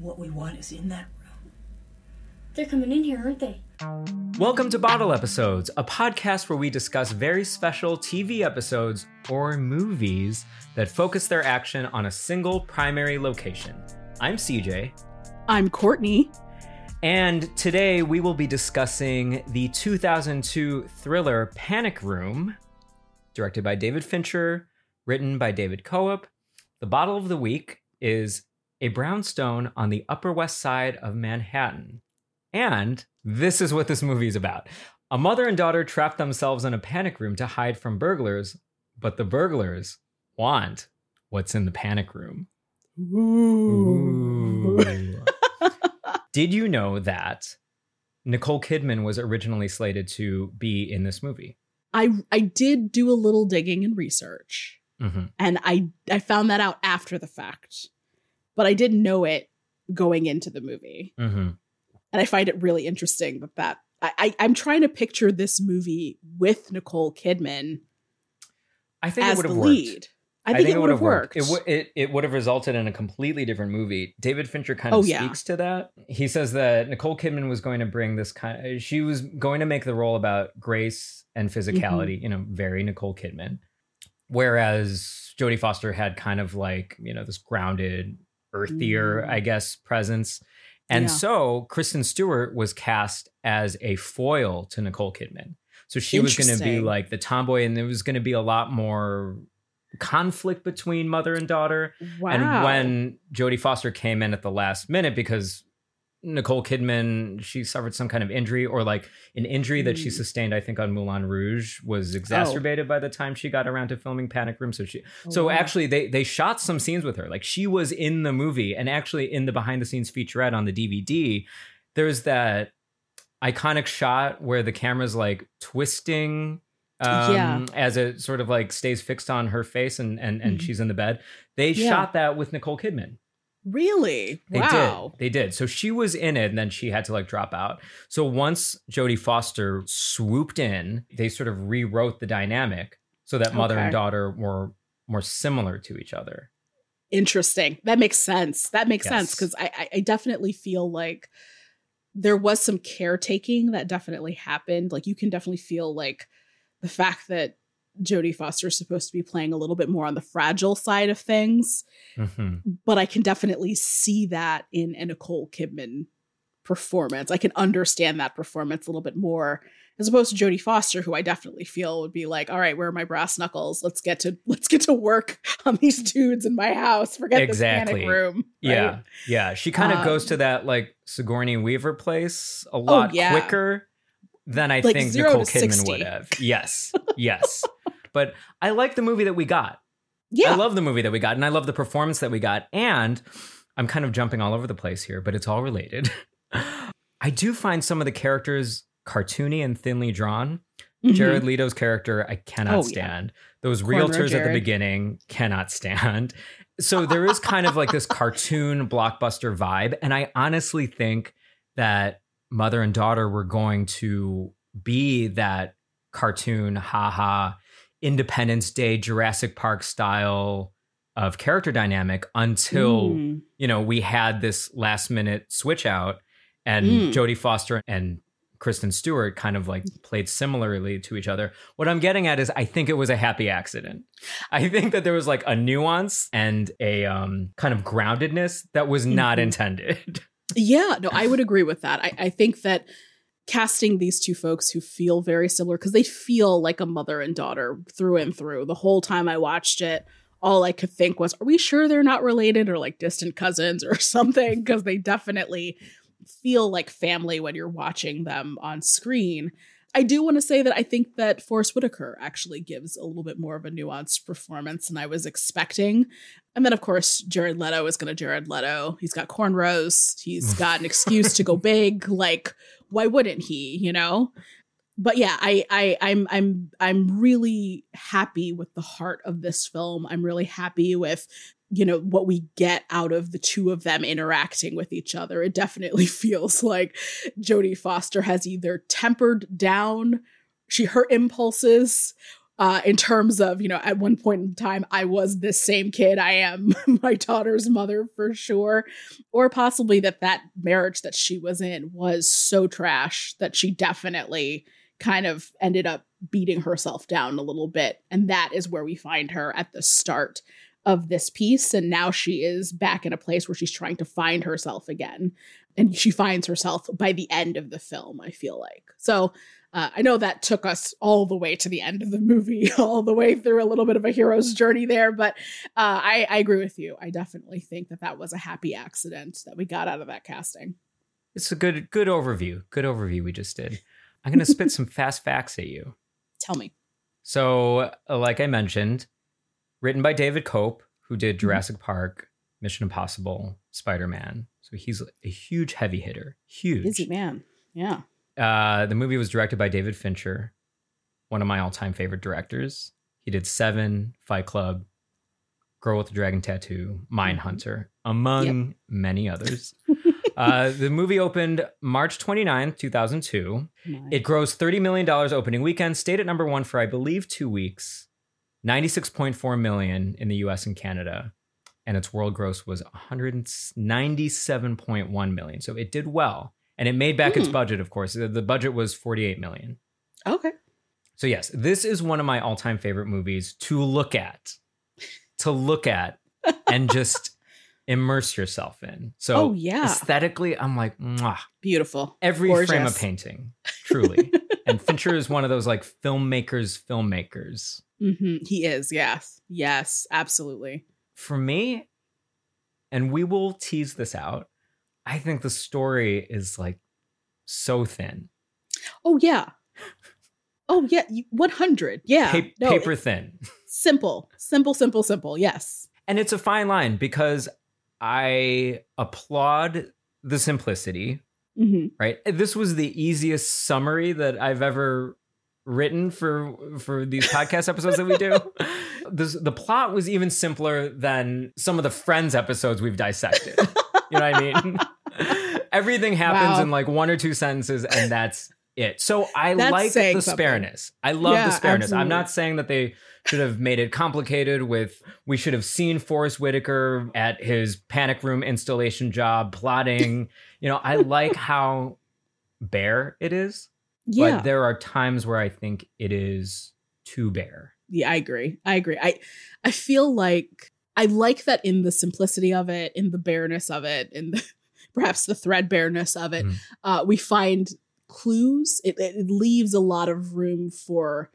What we want is in that room. They're coming in here, aren't they? Welcome to Bottle Episodes, a podcast where we discuss very special TV episodes or movies that focus their action on a single primary location. I'm CJ. I'm Courtney. And today we will be discussing the 2002 thriller Panic Room, directed by David Fincher, written by David Koepp. The bottle of the week is a brownstone on the Upper West Side of Manhattan. And this is what this movie is about. A mother and daughter trap themselves in a panic room to hide from burglars, but the burglars want what's in the panic room. Ooh. Ooh. Did you know that Nicole Kidman was originally slated to be in this movie? I I did do a little digging and research, Mm-hmm. and I I found that out after the fact, but I didn't know it going into the movie, Mm-hmm. and I find it really interesting that that I, I I'm trying to picture this movie with Nicole Kidman I think it would have worked. lead. I think, it would have worked. It would it, it would have resulted in a completely different movie. David Fincher kind of Oh, yeah. speaks to that. He says that Nicole Kidman was going to bring this kind. she was going to make the role about grace and physicality. Mm-hmm. You know, very Nicole Kidman. Whereas Jodie Foster had kind of like you know this grounded, earthier, Mm. I guess, presence. And Yeah. so Kristen Stewart was cast as a foil to Nicole Kidman. So she was going to be like the tomboy, and there was going to be a lot more conflict between mother and daughter. wow. And when Jodie Foster came in at the last minute because Nicole Kidman, she suffered some kind of injury or like an injury that she Mm. sustained, I think, on Moulin Rouge was exacerbated by the time she got around to filming Panic Room. So she Oh, so wow. actually they they shot some scenes with her. Like she was in the movie and actually in the behind the scenes featurette on the DVD, there's that iconic shot where the camera's like twisting um, Yeah. as it sort of like stays fixed on her face and and, and Mhm. she's in the bed. They Yeah. shot that with Nicole Kidman. Really They wow. did. They did. So she was in it and then she had to like drop out. So once Jodie Foster swooped in, they sort of rewrote the dynamic so that mother and daughter were more similar to each other. Interesting. That makes sense. That makes sense because I I definitely feel like there was some caretaking that definitely happened. Like you can definitely feel like the fact that Jodie Foster is supposed to be playing a little bit more on the fragile side of things, Mhm. but I can definitely see that in a Nicole Kidman performance. I can understand that performance a little bit more as opposed to Jodie Foster, who I definitely feel would be like, "All right, where are my brass knuckles? Let's get to let's get to work on these dudes in my house. Forget Exactly. this panic room." right? Yeah. Yeah. She kind of Um, goes to that like Sigourney Weaver place a lot Oh, yeah. quicker than I Like think Nicole Kidman 60. would have. Yes. Yes. but I like the movie that we got. yeah. I love the movie that we got, and I love the performance that we got. And I'm kind of jumping all over the place here, but it's all related. I do find some of the characters cartoony and thinly drawn. Mhm. Jared Leto's character, I cannot Oh, yeah. stand. Those Cornrow realtors at the beginning, cannot stand. So there is kind of like this cartoon blockbuster vibe. And I honestly think that mother and daughter were going to be that cartoon, haha, Independence Day, Jurassic Park style of character dynamic until Mm. you know, we had this last minute switch out and Mm. Jodie Foster and Kristen Stewart kind of like played similarly to each other. What I'm getting at is I think it was a happy accident. I think that there was like a nuance and a um, kind of groundedness that was not Mhm. intended. Yeah, no, I would agree with that. I, I think that casting these two folks who feel very similar because they feel like a mother and daughter through and through. The whole time I watched it, all I could think was, are we sure they're not related or like distant cousins or something? Because they definitely feel like family when you're watching them on screen. I do want to say that I think that Forest Whitaker actually gives a little bit more of a nuanced performance than I was expecting. And then, of course, Jared Leto is going to Jared Leto. He's got cornrows. He's got an excuse to go big. Like, why wouldn't he? You know. But yeah, I, I, I'm, I'm, I'm really happy with the heart of this film. I'm really happy with, you know, what we get out of the two of them interacting with each other. It definitely feels like Jodie Foster has either tempered down she her impulses uh, in terms of, you know, at one point in time, I was this same kid. I am my daughter's mother for sure. Or possibly that that marriage that she was in was so trash that she definitely kind of ended up beating herself down a little bit. And that is where we find her at the start of this piece. And now she is back in a place where she's trying to find herself again. And she finds herself by the end of the film, I feel like. So uh, I know that took us all the way to the end of the movie, all the way through a little bit of a hero's journey there. But uh, I, I agree with you. I definitely think that that was a happy accident that we got out of that casting. It's a good good overview. Good overview we just did. I'm going to spit some fast facts at you. Tell me. So, uh, like I mentioned, written by David Koepp, who did Mm-hmm. Jurassic Park, Mission Impossible, Spider Man. So he's a huge heavy hitter. Huge. Busy man. Yeah. Uh, the movie was directed by David Fincher, one of my all time favorite directors. He did Seven, Fight Club, Girl with the Dragon Tattoo, Mindhunter, among many others. uh, the movie opened March 29th, 2002. My- It grossed $30 million opening weekend, stayed at number one for, I believe, two weeks, 96.4 million in the US and Canada. And its world gross was 197.1 million. So it did well. And it made back its Hmm. budget, of course. The budget was 48 million. okay. So yes, this is one of my all-time favorite movies to look at. To look at and just immerse yourself in. So Oh, yeah. aesthetically, I'm like, Mwah Beautiful. every frame of painting, truly. and Fincher is one of those like filmmakers, filmmakers. hmm He is. Yes. Yes. Absolutely. For me, and we will tease this out, I think the story is like so thin, Oh, yeah. Oh, yeah. 100. Yeah. Pa- No, paper thin. Simple. Simple, simple, simple. Yes. And it's a fine line because I applaud the simplicity, hmm right? This was the easiest summary that I've ever written for for these podcast episodes that we do. This, the plot was even simpler than some of the Friends episodes we've dissected. You know what I mean? Everything happens Wow. in like one or two sentences, and that's it. So I That's like the something. spareness. I love Yeah, the spareness. I'm not saying that they should have made it complicated with we should have seen Forest Whitaker at his panic room installation job plotting. you know, I like how bare it is, Yeah. but there are times where I think it is too bare. yeah, I agree. I agree. I I feel like I like that in the simplicity of it, in the bareness of it, in the perhaps the threadbareness of it, Mhm. uh, we find clues. It, it leaves a lot of room for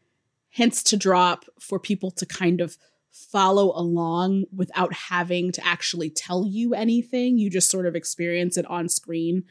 hints to drop, for people to kind of follow along without having to actually tell you anything. You just sort of experience it on screen.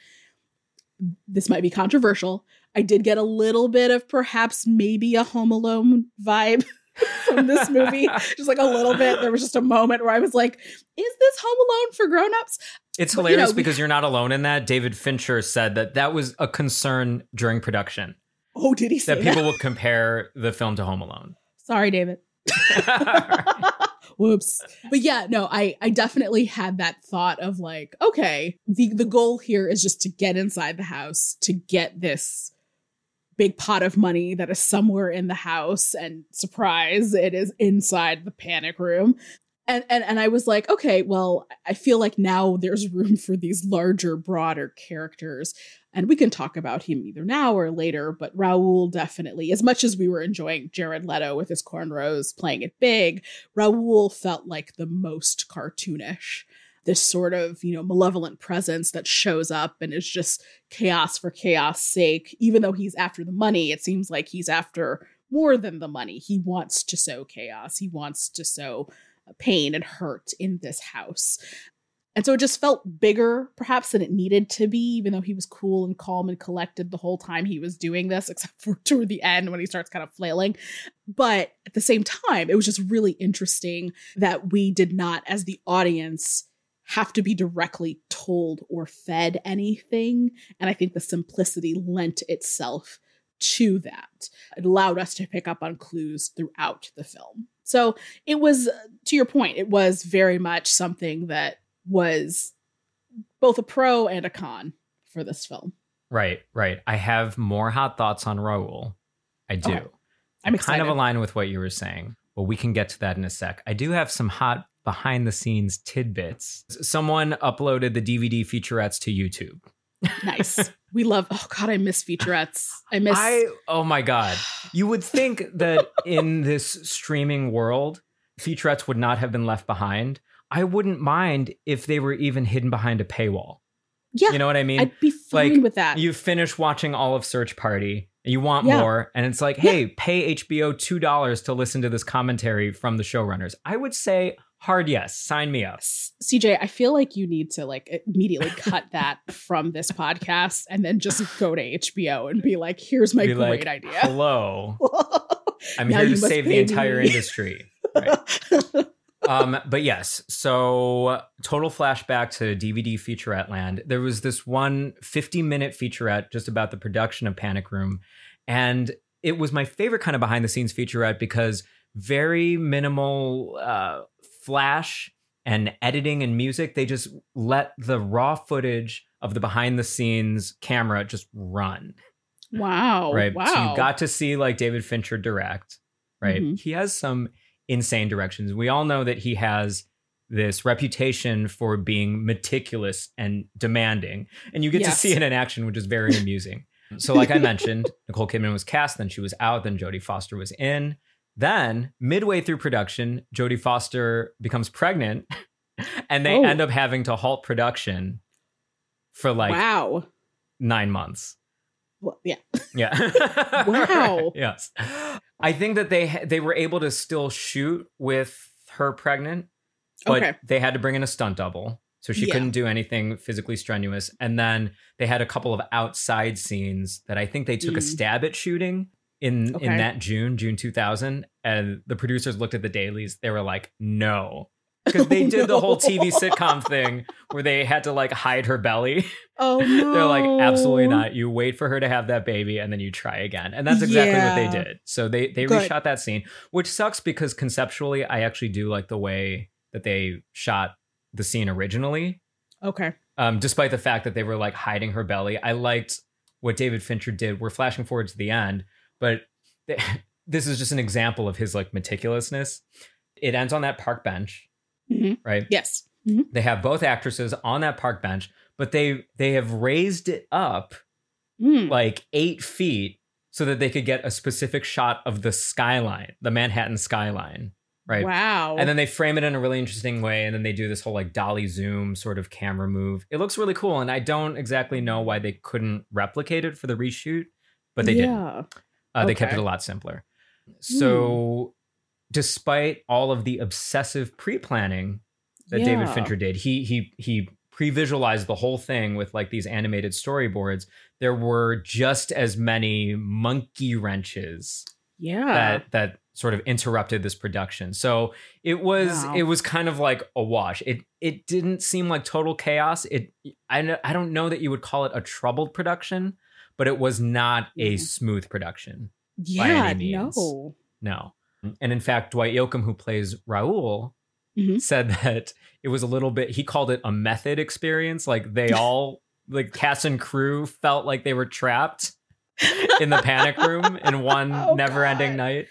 This might be controversial. I did get a little bit of perhaps maybe a Home Alone vibe from this movie. just like a little bit. There was just a moment where I was like, is this Home Alone for grown-ups? It's But, you hilarious know, because you're not alone in that. David Fincher said that that was a concern during production Oh, did he say that that? people would compare the film to Home Alone. Sorry, David. Whoops. But yeah, no, I I definitely had that thought of like, okay, the the goal here is just to get inside the house, to get this big pot of money that is somewhere in the house and surprise, it is inside the panic room. And and and I was like, okay, well, I feel like now there's room for these larger, broader characters. And we can talk about him either now or later, but Raoul definitely, as much as we were enjoying Jared Leto with his cornrows playing it big, Raoul felt like the most cartoonish. This sort of, you know, malevolent presence that shows up and is just chaos for chaos sake. Even though he's after the money, it seems like he's after more than the money. He wants to sow chaos. He wants to sow pain and hurt in this house. And so it just felt bigger, perhaps, than it needed to be, even though he was cool and calm and collected the whole time he was doing this, except for toward the end when he starts kind of flailing. But at the same time, it was just really interesting that we did not, as the audience, have to be directly told or fed anything. And I think the simplicity lent itself to that. It allowed us to pick up on clues throughout the film. So it was, uh, to your point, it was very much something that was both a pro and a con for this film. Right, right. I have more hot thoughts on Raoul. I do. Okay. I'm kind of align with what you were saying, but we can get to that in a sec. I do have some hot behind the scenes tidbits. Someone uploaded the DVD featurettes to YouTube. Nice. We love. Oh God, I miss featurettes. I miss. I oh my god. You would think that in this streaming world, featurettes would not have been left behind. I wouldn't mind if they were even hidden behind a paywall. yeah, You know what I mean? I'd be fine like, with that. You finish watching all of Search Party, you want Yeah. more, and it's like, hey, pay HBO two dollars to listen to this commentary from the showrunners. I would say hard yes, sign me up. CJ, I feel like you need to like immediately cut that from this podcast and then just go to HBO and be like, "Here's my Be great like, idea." Hello, I'm Now here to save the entire me. industry. Right. um, but yes, so total flashback to DVD featurette land. There was this one 50 minute featurette just about the production of Panic Room. And it was my favorite kind of behind the scenes featurette because very minimal uh, flash and editing and music. They just let the raw footage of the behind the scenes camera just run wow! right? Wow! So you got to see like David Fincher direct, right? Mhm. He has some insane directions. We all know that he has this reputation for being meticulous and demanding, and you get Yes. to see it in action, which is very amusing. So, like I mentioned, Nicole Kidman was cast, then she was out, then Jodie Foster was in. Then, midway through production, Jodie Foster becomes pregnant, and they Oh. end up having to halt production for like wow! nine months. Well, yeah. Yeah. Wow. yes. I think that they they were able to still shoot with her pregnant, but Okay. they had to bring in a stunt double. So she Yeah. couldn't do anything physically strenuous. And then they had a couple of outside scenes that I think they took a Mm. stab at shooting in Okay. in that June, June 2000. And the producers looked at the dailies. They were like, no. Because they did the whole. TV sitcom thing where they had to like hide her belly. Oh no! They're like, absolutely not. You wait for her to have that baby and then you try again. And that's exactly what they did. So they they Good. reshot that scene, which sucks because conceptually I actually do like the way that they shot the scene originally. Okay. Um, despite the fact that they were like hiding her belly. I liked what David Fincher did. We're flashing forward to the end, but th- this is just an example of his like meticulousness. It ends on that park bench, Mhm. right? Yes. They have both actresses on that park bench, but they they have raised it up Mm. like eight feet so that they could get a specific shot of the skyline, the Manhattan skyline, right? Wow. And then they frame it in a really interesting way, and then they do this whole like dolly zoom sort of camera move. It looks really cool, and I don't exactly know why they couldn't replicate it for the reshoot, but they didn't. Yeah. Uh, They kept it a lot simpler. So, despite all of the obsessive pre-planning that David Fincher did, he he he pre-visualized the whole thing with like these animated storyboards. There were just as many monkey wrenches Yeah. that that sort of interrupted this production. So it was Wow. it was kind of like a wash. It it didn't seem like total chaos. It I I don't know that you would call it a troubled production, but it was not a Mhm. smooth production. yeah. any means. No. No. And in fact, Dwight Yoakam, who plays Raoul, Mhm. said that it was a little bit, he called it a method experience. Like they all, like cast and crew felt like they were trapped in the panic room in one Oh, never ending God. night.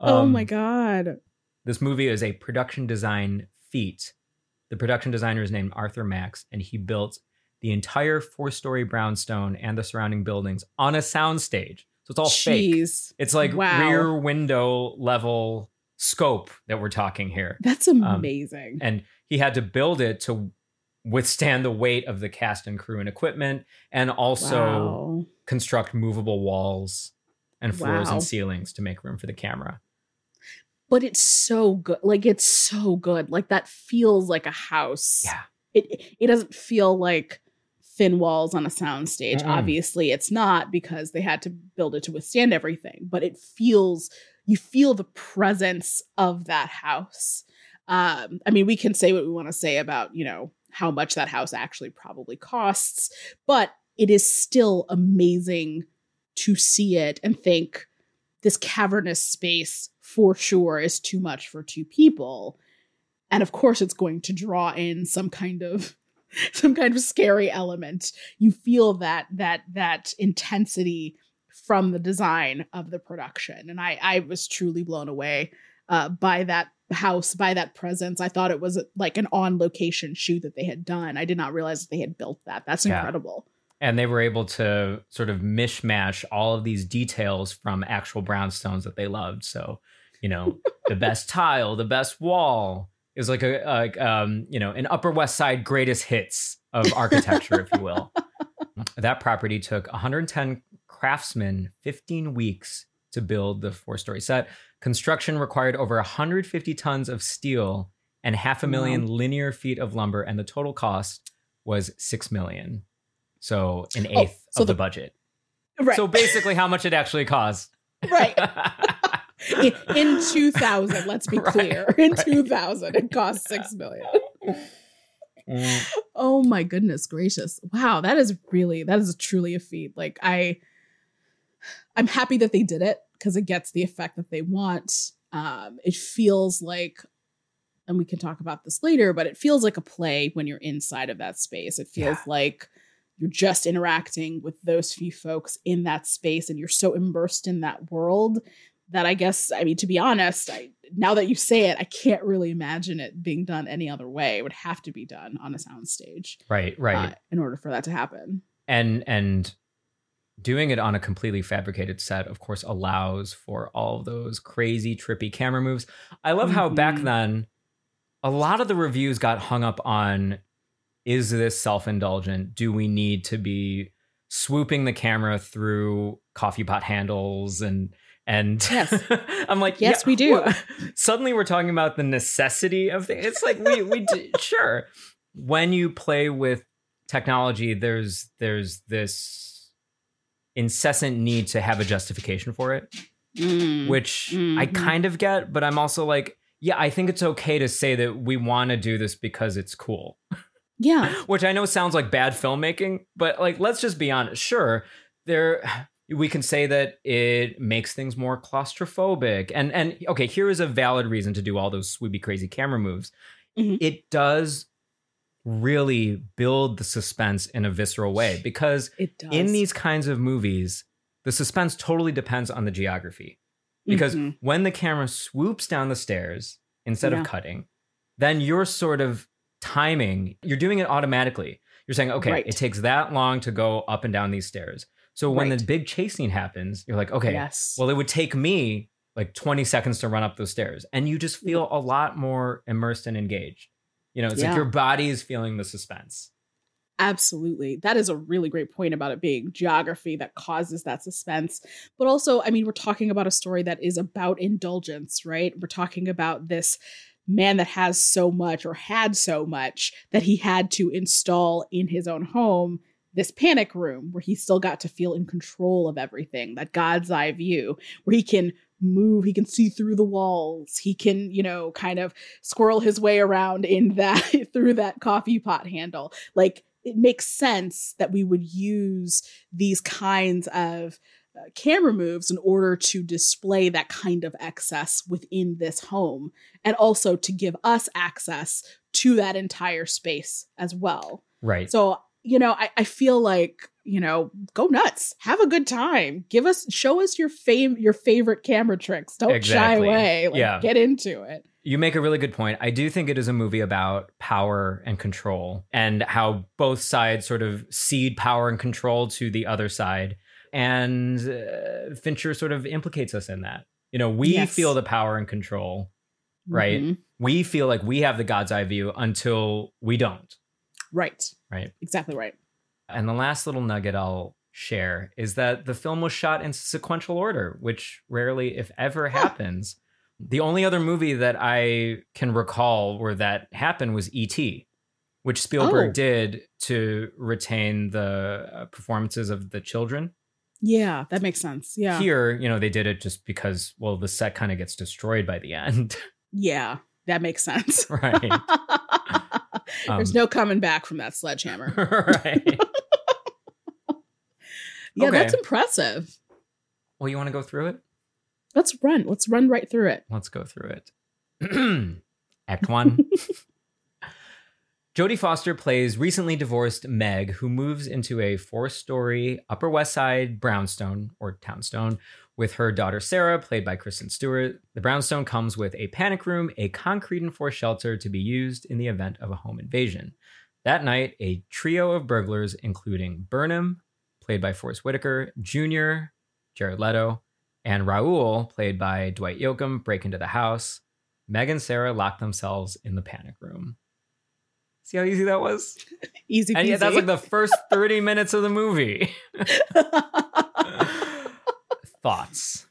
oh Um, my god. This movie is a production design feat. The production designer is named Arthur Max, and he built the entire four story brownstone and the surrounding buildings on a soundstage. So it's all fake. It's like Wow. rear window level scope that we're talking here. That's um, amazing. And he had to build it to withstand the weight of the cast and crew and equipment and also wow. construct movable walls and floors Wow. and ceilings to make room for the camera. But it's so good. Like it's so good. Like that feels like a house. Yeah. It it doesn't feel like thin walls on a soundstage. Mm-mm. Obviously, it's not because they had to build it to withstand everything, but it feels you feel the presence of that house. Um, I mean, we can say what we want to say about, you know, how much that house actually probably costs, but it is still amazing to see it and think this cavernous space for sure is too much for two people. And of course it's going to draw in some kind of some kind of scary element. You feel that that that intensity from the design of the production. And I, I was truly blown away uh, by that house, by that presence. I thought it was like an on location shoot that they had done. I did not realize that they had built that. That's Yeah. incredible. and they were able to sort of mishmash all of these details from actual brownstones that they loved. So, you know, the best tile, the best wall is like a, um, you know, an Upper West Side greatest hits of architecture, if you will. That property took 110 craftsmen 15 weeks to build the four-story set. Construction required over 150 tons of steel and half a million linear feet of lumber, and the total cost was six million. So an Oh, eighth so of the, the- budget. Right. So basically, how much it actually cost. right. in, in 2000, let's be Right, clear. In right. 2000, it cost 6 million. Oh my goodness gracious. Wow, that is really that is truly a feat. Like I I'm happy that they did it because it gets the effect that they want. Um it feels like and we can talk about this later, but it feels like a play when you're inside of that space. It feels Yeah. like you're just interacting with those few folks in that space and you're so immersed in that world that I guess I mean to be honest, I now that you say it, I can't really imagine it being done any other way. It would have to be done on a soundstage, Right, right. uh, in order for that to happen. and and doing it on a completely fabricated set of course allows for all those crazy trippy camera moves i love how back Mhm. then a lot of the reviews got hung up on is this self-indulgent do we need to be swooping the camera through coffee pot handles and and Yes. i'm like Yes, yeah, we do. well, suddenly we're talking about the necessity of things it's like we we d- sure when you play with technology there's there's this incessant need to have a justification for it Mm. which i Mhm. kind of get but i'm also like yeah i think it's okay to say that we want to do this because it's cool Yeah. which i know sounds like bad filmmaking but like let's just be honest sure there we can say that it makes things more claustrophobic and and okay here is a valid reason to do all those swoopy crazy camera moves Mhm. it does really build the suspense in a visceral way because It does. in these kinds of movies, the suspense totally depends on the geography. Because Mhm. when the camera swoops down the stairs instead Yeah. of cutting, then you're sort of timing, you're doing it automatically. You're saying, okay, Right. it takes that long to go up and down these stairs. So when Right. the big chase scene happens, you're like, okay, Yes. well, it would take me like 20 seconds to run up those stairs. And you just feel a lot more immersed and engaged. You know, it's Yeah. like your body is feeling the suspense. Absolutely. That is a really great point about it being geography that causes that suspense. But also, I mean, we're talking about a story that is about indulgence, right? We're talking about this man that has so much or had so much that he had to install in his own home this panic room where he still got to feel in control of everything, that God's eye view, where he can move, he can see through the walls, he can, you know, kind of squirrel his way around in that through that coffee pot handle. Like it makes sense that we would use these kinds of uh, camera moves in order to display that kind of excess within this home and also to give us access to that entire space as well. Right. So, you know, I, I feel like, you know, go nuts. Have a good time. Give us show us your fame your favorite camera tricks. Don't shy away. Like, Yeah. get into it. You make a really good point. I do think it is a movie about power and control and how both sides sort of cede power and control to the other side. And uh, Fincher sort of implicates us in that. You know, we Yes. feel the power and control. Right. Mhm. We feel like we have the God's eye view until we don't. Right. Right. Exactly right. And the last little nugget I'll share is that the film was shot in sequential order, which rarely, if ever, happens. The only other movie that I can recall where that happened was E.T., which Spielberg Oh. did to retain the uh, performances of the children. Yeah, that makes sense. Yeah. Here, you know, they did it just because, well, the set kind of gets destroyed by the end. Yeah, that makes sense. right. There's Um, no coming back from that sledgehammer. right. Yeah, Okay. that's impressive. Well, you want to go through it? Let's run. Let's run right through it. Let's go through it. Act one. Jodie Foster plays recently divorced Meg, who moves into a four story Upper West Side brownstone or townstone with her daughter Sarah, played by Kristen Stewart. The brownstone comes with a panic room, a concrete enforced shelter to be used in the event of a home invasion. That night, a trio of burglars, including Burnham, played by Forest Whitaker, Jr., Jared Leto, and Raoul, played by Dwight Yoakam, break into the house. Meg and Sarah lock themselves in the panic room. See how easy that was? Easy peasy. And yet that's like the first 30 minutes of the movie. Thoughts?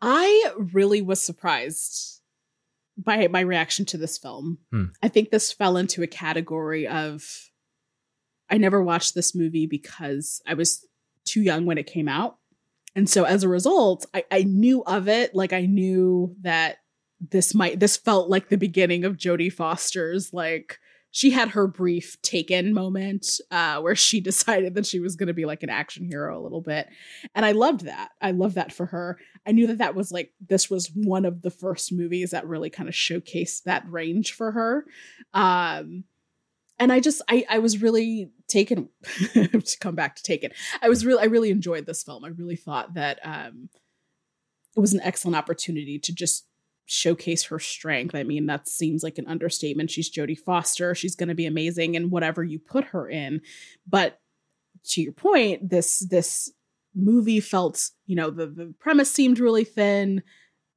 I really was surprised by my reaction to this film. Hmm. I think this fell into a category of I never watched this movie because I was too young when it came out. And so as a result, I, I knew of it. Like I knew that this might this felt like the beginning of Jodie Foster's like she had her brief taken moment uh, where she decided that she was going to be like an action hero a little bit. And i loved that. I loved that for her. I knew that that was like this was one of the first movies that really kind of showcased that range for her. Um and i just i i was really taken to come back to taken i was really i really enjoyed this film. I really thought that um it was an excellent opportunity to just showcase her strength. I mean, that seems like an understatement. She's Jodie Foster. She's going to be amazing in whatever you put her in. But to your point, this this movie felt, you know, the the premise seemed really thin.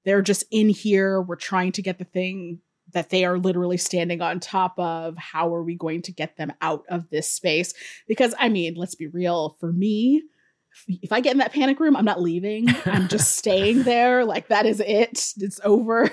They're just in here. We're trying to get the thing that they are literally standing on top of. How are we going to get them out of this space? Because I mean, let's be real, for me, if I get in that panic room, I'm not leaving. I'm just staying there. Like that is it. It's over.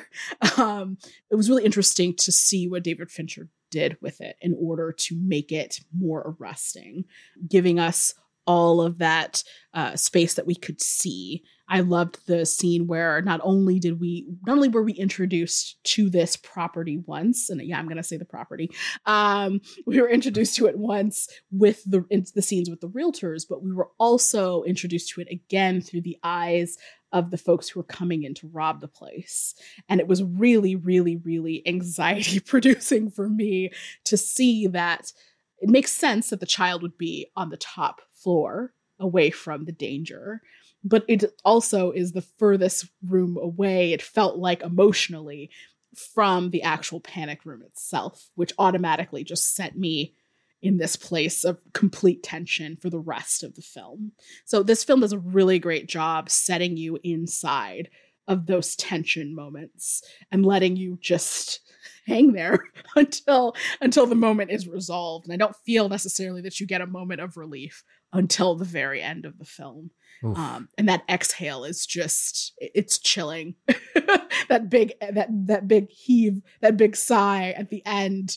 Um, it was really interesting to see what David Fincher did with it in order to make it more arresting, giving us all of that uh, space that we could see. I loved the scene where not only did we, not only were we introduced to this property once, and yeah, I'm gonna say the property. Um, we were introduced to it once with the the scenes with the realtors, but we were also introduced to it again through the eyes of the folks who were coming in to rob the place. And it was really, really, really anxiety producing for me to see that it makes sense that the child would be on the top floor away from the danger but it also is the furthest room away it felt like emotionally from the actual panic room itself which automatically just sent me in this place of complete tension for the rest of the film. So this film does a really great job setting you inside of those tension moments and letting you just hang there until until the moment is resolved. And i don't feel necessarily that you get a moment of relief until the very end of the film um, and that exhale is just it's chilling that big that that big heave that big sigh at the end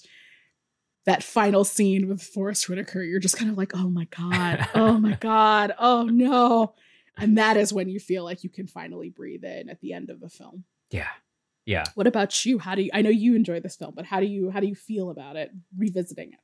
that final scene with Forest Whitaker, you're just kind of like, oh my God, oh my God, oh no. And that is when you feel like you can finally breathe in at the end of the film. Yeah. Yeah. What about you? How do you I know you enjoy this film, but how do you how do you feel about it revisiting it?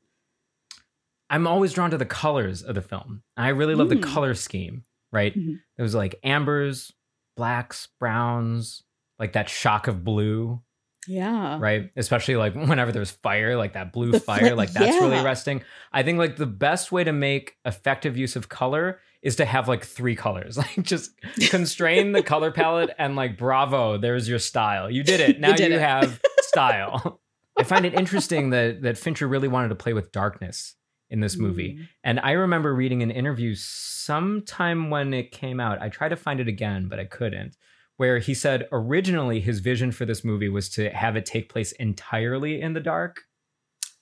I'm always drawn to the colors of the film. I really love Mm. the color scheme, right? Mhm. It was like ambers, blacks, browns, like that shock of blue, Yeah. right? Especially like whenever there's fire, like that blue The fire, like that's really yeah. arresting. I think like the best way to make effective use of color is to have like three colors. Like just constrain the color palette and like bravo, there's your style. You did it. Now you, did it. have style. I find it interesting that that Fincher really wanted to play with darkness in this movie. Mm. And I remember reading an interview sometime when it came out. I tried to find it again, but I couldn't. Where he said originally his vision for this movie was to have it take place entirely in the dark.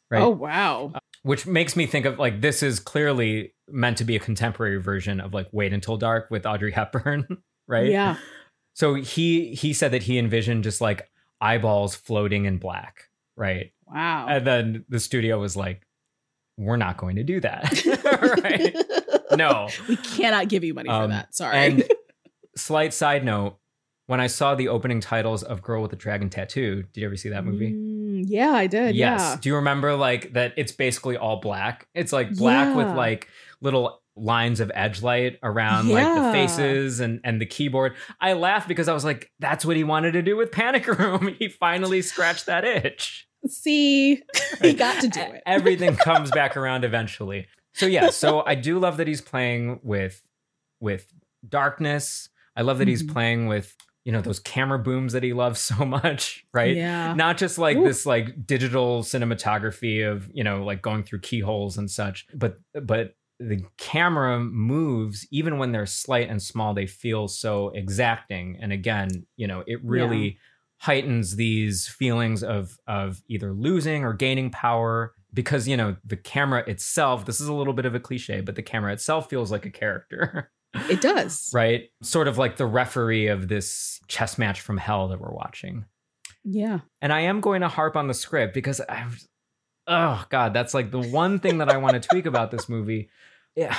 Right. Oh wow. Which makes me think of like this is clearly meant to be a contemporary version of like Wait Until Dark with Audrey Hepburn. right. Yeah. So he he said that he envisioned just like eyeballs floating in black. Right. Wow. And then the studio was like, we're not going to do that. right. No. We cannot give you money for Um, that. Sorry. And slight side note, when I saw the opening titles of Girl with the Dragon Tattoo, did you ever see that movie? Mm, yeah, I did. yes. Yeah. Do you remember like that it's basically all black? It's like black with like little lines of edge light around like the faces and and the keyboard. I laughed because I was like, that's what he wanted to do with Panic Room. he finally scratched that itch. See, he got to do it. Everything comes back around eventually. So yeah, so I do love that he's playing with with darkness. I love that he's Mhm. playing with you know those camera booms that he loves so much, right? Yeah. Not just like Ooh. this like digital cinematography of, you know, like going through keyholes and such, but but the camera moves even when they're slight and small, they feel so exacting. And again, you know, it really heightens these feelings of of either losing or gaining power because you know the camera itself this is a little bit of a cliche but the camera itself feels like a character It does. right sort of like the referee of this chess match from hell that we're watching Yeah. and i am going to harp on the script because i oh god that's like the one thing that i want to tweak about this movie yeah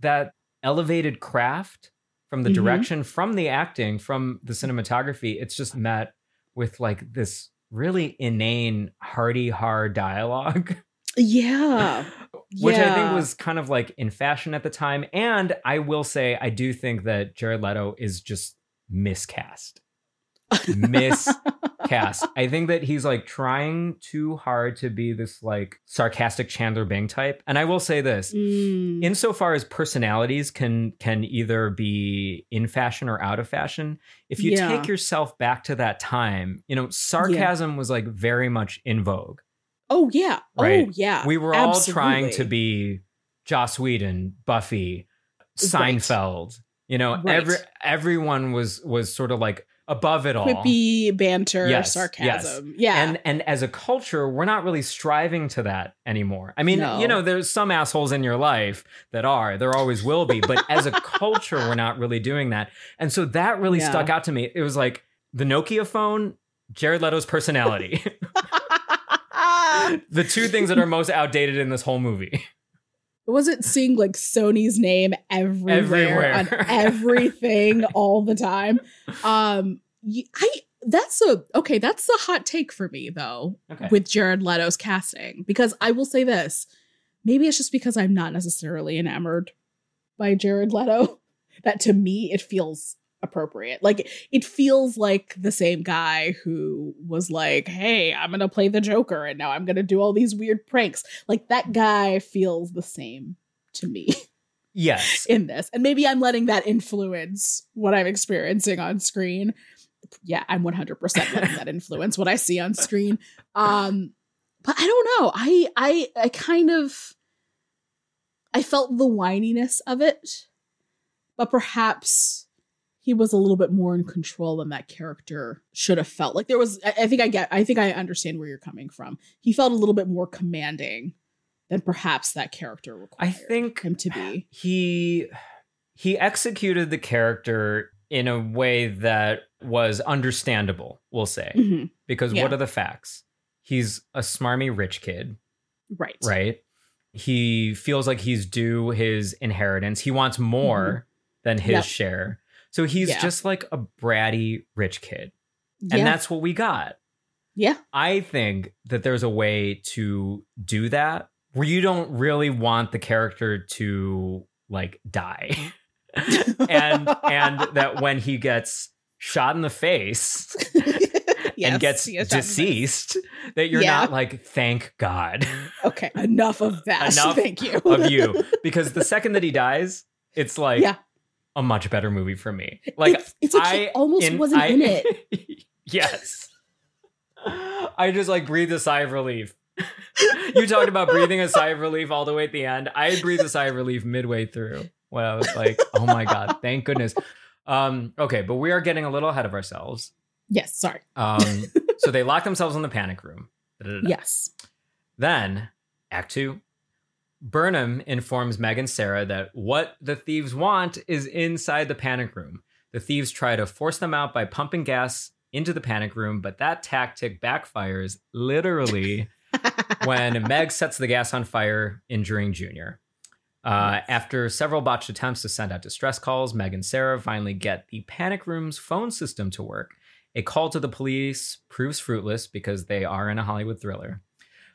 that elevated craft from the Mhm. direction from the acting from the cinematography it's just met with like this really inane hearty hard dialogue Yeah. which I think was kind of like in fashion at the time. And I will say, I do think that Jared Leto is just miscast. Miscast. I think that he's like trying too hard to be this like sarcastic Chandler Bing type. And I will say this. Mm. Insofar as personalities can can either be in fashion or out of fashion, if you Yeah. take yourself back to that time, you know, sarcasm was like very much in vogue oh yeah. Right. Oh yeah. we were all trying to be Joss Whedon, Buffy, Right. Seinfeld. You know, Right. every everyone was was sort of like above it all. quippy banter, Yes, sarcasm. Yeah. And and as a culture, we're not really striving to that anymore. I mean, No. you know, there's some assholes in your life that are. There always will be, but as a culture, we're not really doing that. And so that really Yeah. stuck out to me. It was like the Nokia phone, Jared Leto's personality. the two things that are most outdated in this whole movie. Wasn't seeing like Sony's name everywhere, Everywhere. on everything all the time. Um, I that's a okay. That's a hot take for me though Okay. with Jared Leto's casting because I will say this. Maybe it's just because I'm not necessarily enamored by Jared Leto that to me it feels appropriate. Like it feels like the same guy who was like, "Hey, I'm going to play the Joker and now I'm going to do all these weird pranks." Like that guy feels the same to me yes. in this. And maybe I'm letting that influence what I'm experiencing on screen. Yeah, I'm 100% letting that influence what I see on screen. Um but I don't know. I I I kind of I felt the whininess of it. But perhaps he was a little bit more in control than that character should have felt. Like there was I, think I get I think I understand where you're coming from. He felt a little bit more commanding than perhaps that character required I think him to be. he he executed the character in a way that was understandable, we'll say. Mhm. Because Yeah. what are the facts? He's a smarmy rich kid, Right. right? He feels like he's due his inheritance. He wants more than his Mm-hmm. Yep. share. So he's Yeah. just like a bratty rich kid. Yeah. And that's what we got. yeah. I think that there's a way to do that where you don't really want the character to like die. Mm-hmm. and and that when he gets shot in the face Yes, and gets he is shot in the face. deceased that you're Yeah. not like thank god Okay, enough of that. Enough Thank you. of you because the second that he dies it's like Yeah. A much better movie for me like it's, it's like I he almost in- wasn't I- in it. yes I just like breathed a sigh of relief you talked about breathing a sigh of relief all the way at the end. I breathed a sigh of relief midway through when I was like, oh my God, thank goodness. Um, okay, but we are getting a little ahead of ourselves. Yes, sorry. Um, so they lock themselves in the panic room. Da-da-da-da. Yes. Then, Act Two. Burnham informs Meg and Sarah that what the thieves want is inside the panic room. The thieves try to force them out by pumping gas into the panic room, but that tactic backfires literally when Meg sets the gas on fire, injuring Junior. Uh, after several botched attempts to send out distress calls, Meg and Sarah finally get the panic room's phone system to work. A call to the police proves fruitless because they are in a Hollywood thriller.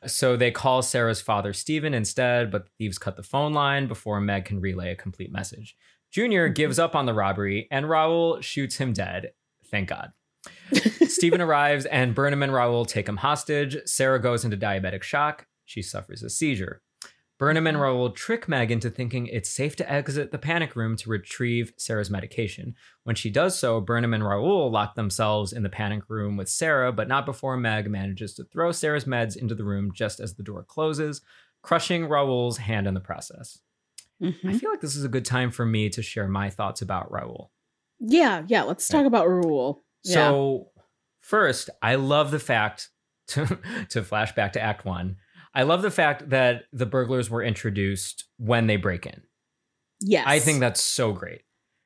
So they call Sarah's father, Stephen, instead, but the thieves cut the phone line before Meg can relay a complete message. Junior mm-hmm. gives up on the robbery, and Raoul shoots him dead. Thank God. Stephen arrives and Burnham and Raoul take him hostage. Sarah goes into diabetic shock. She suffers a seizure. Burnham and Raoul trick Meg into thinking it's safe to exit the panic room to retrieve Sarah's medication. When she does so, Burnham and Raoul lock themselves in the panic room with Sarah, but not before Meg manages to throw Sarah's meds into the room just as the door closes, crushing Raoul's hand in the process. Mhm. I feel like this is a good time for me to share my thoughts about Raoul. Yeah, yeah. Let's talk about Raoul. Yeah. So, first, I love the fact to to flash back to Act One. I love the fact that the burglars were introduced when they break in. yes, I think that's so great.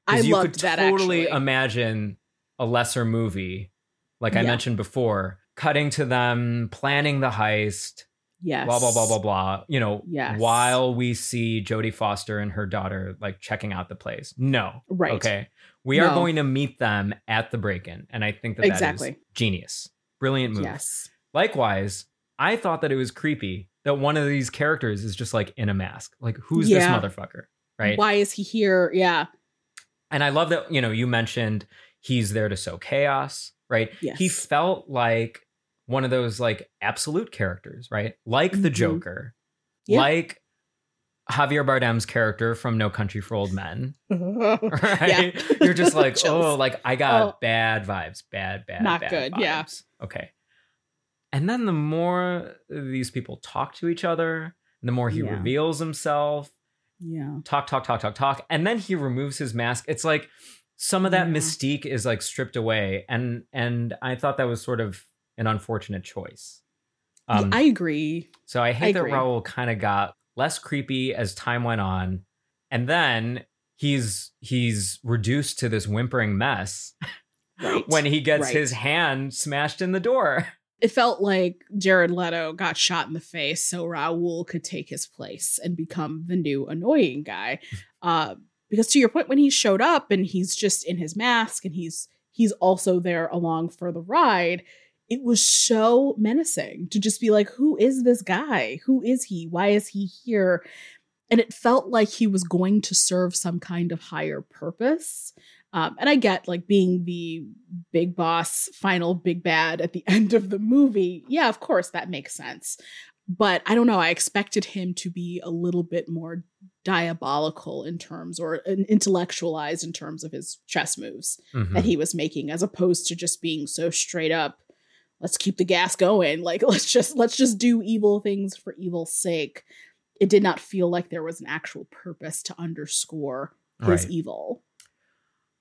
I you loved could that. totally actually. imagine a lesser movie, like I Yeah. mentioned before, cutting to them planning the heist, yes. blah blah blah blah blah. You know, Yes. while we see Jodie Foster and her daughter like checking out the place. No, Right. Okay, we are going to meet them at the break-in, and I think that that is Exactly. genius, brilliant move. Yes. Likewise, I thought that it was creepy that one of these characters is just like in a mask. Like, who's Yeah. this motherfucker? Right. Why is he here? Yeah. And I love that, you know, you mentioned he's there to sow chaos, right? Yes. He felt like one of those like absolute characters, right? Like the Mhm. Joker, Yeah. like Javier Bardem's character from No Country for Old Men, right? You're just like, oh, like I got Oh. bad vibes, bad, bad, Not bad good, yeah. Okay. And then the more these people talk to each other, the more he Yeah. reveals himself, Yeah. talk, talk, talk, talk, talk, and then he removes his mask. It's like some of that Yeah. mystique is like stripped away, and and I thought that was sort of an unfortunate choice. Um, I agree. so I hate I that agree. Raoul kind of got less creepy as time went on, and then he's he's reduced to this whimpering mess Right. when he gets Right. his hand smashed in the door. It felt like Jared Leto got shot in the face so Raoul could take his place and become the new annoying guy. Uh, because to your point, when he showed up and he's just in his mask and he's he's also there along for the ride, it was so menacing to just be like, who is this guy? Who is he? Why is he here? And it felt like he was going to serve some kind of higher purpose. Um, and I get like being the big boss, final big bad at the end of the movie. Yeah, of course, that makes sense. But I don't know. I expected him to be a little bit more diabolical in terms or intellectualized in terms of his chess moves Mhm. that he was making, as opposed to just being so straight up. Let's keep the gas going. Like let's just let's just do evil things for evil's sake. It did not feel like there was an actual purpose to underscore his Right. evil.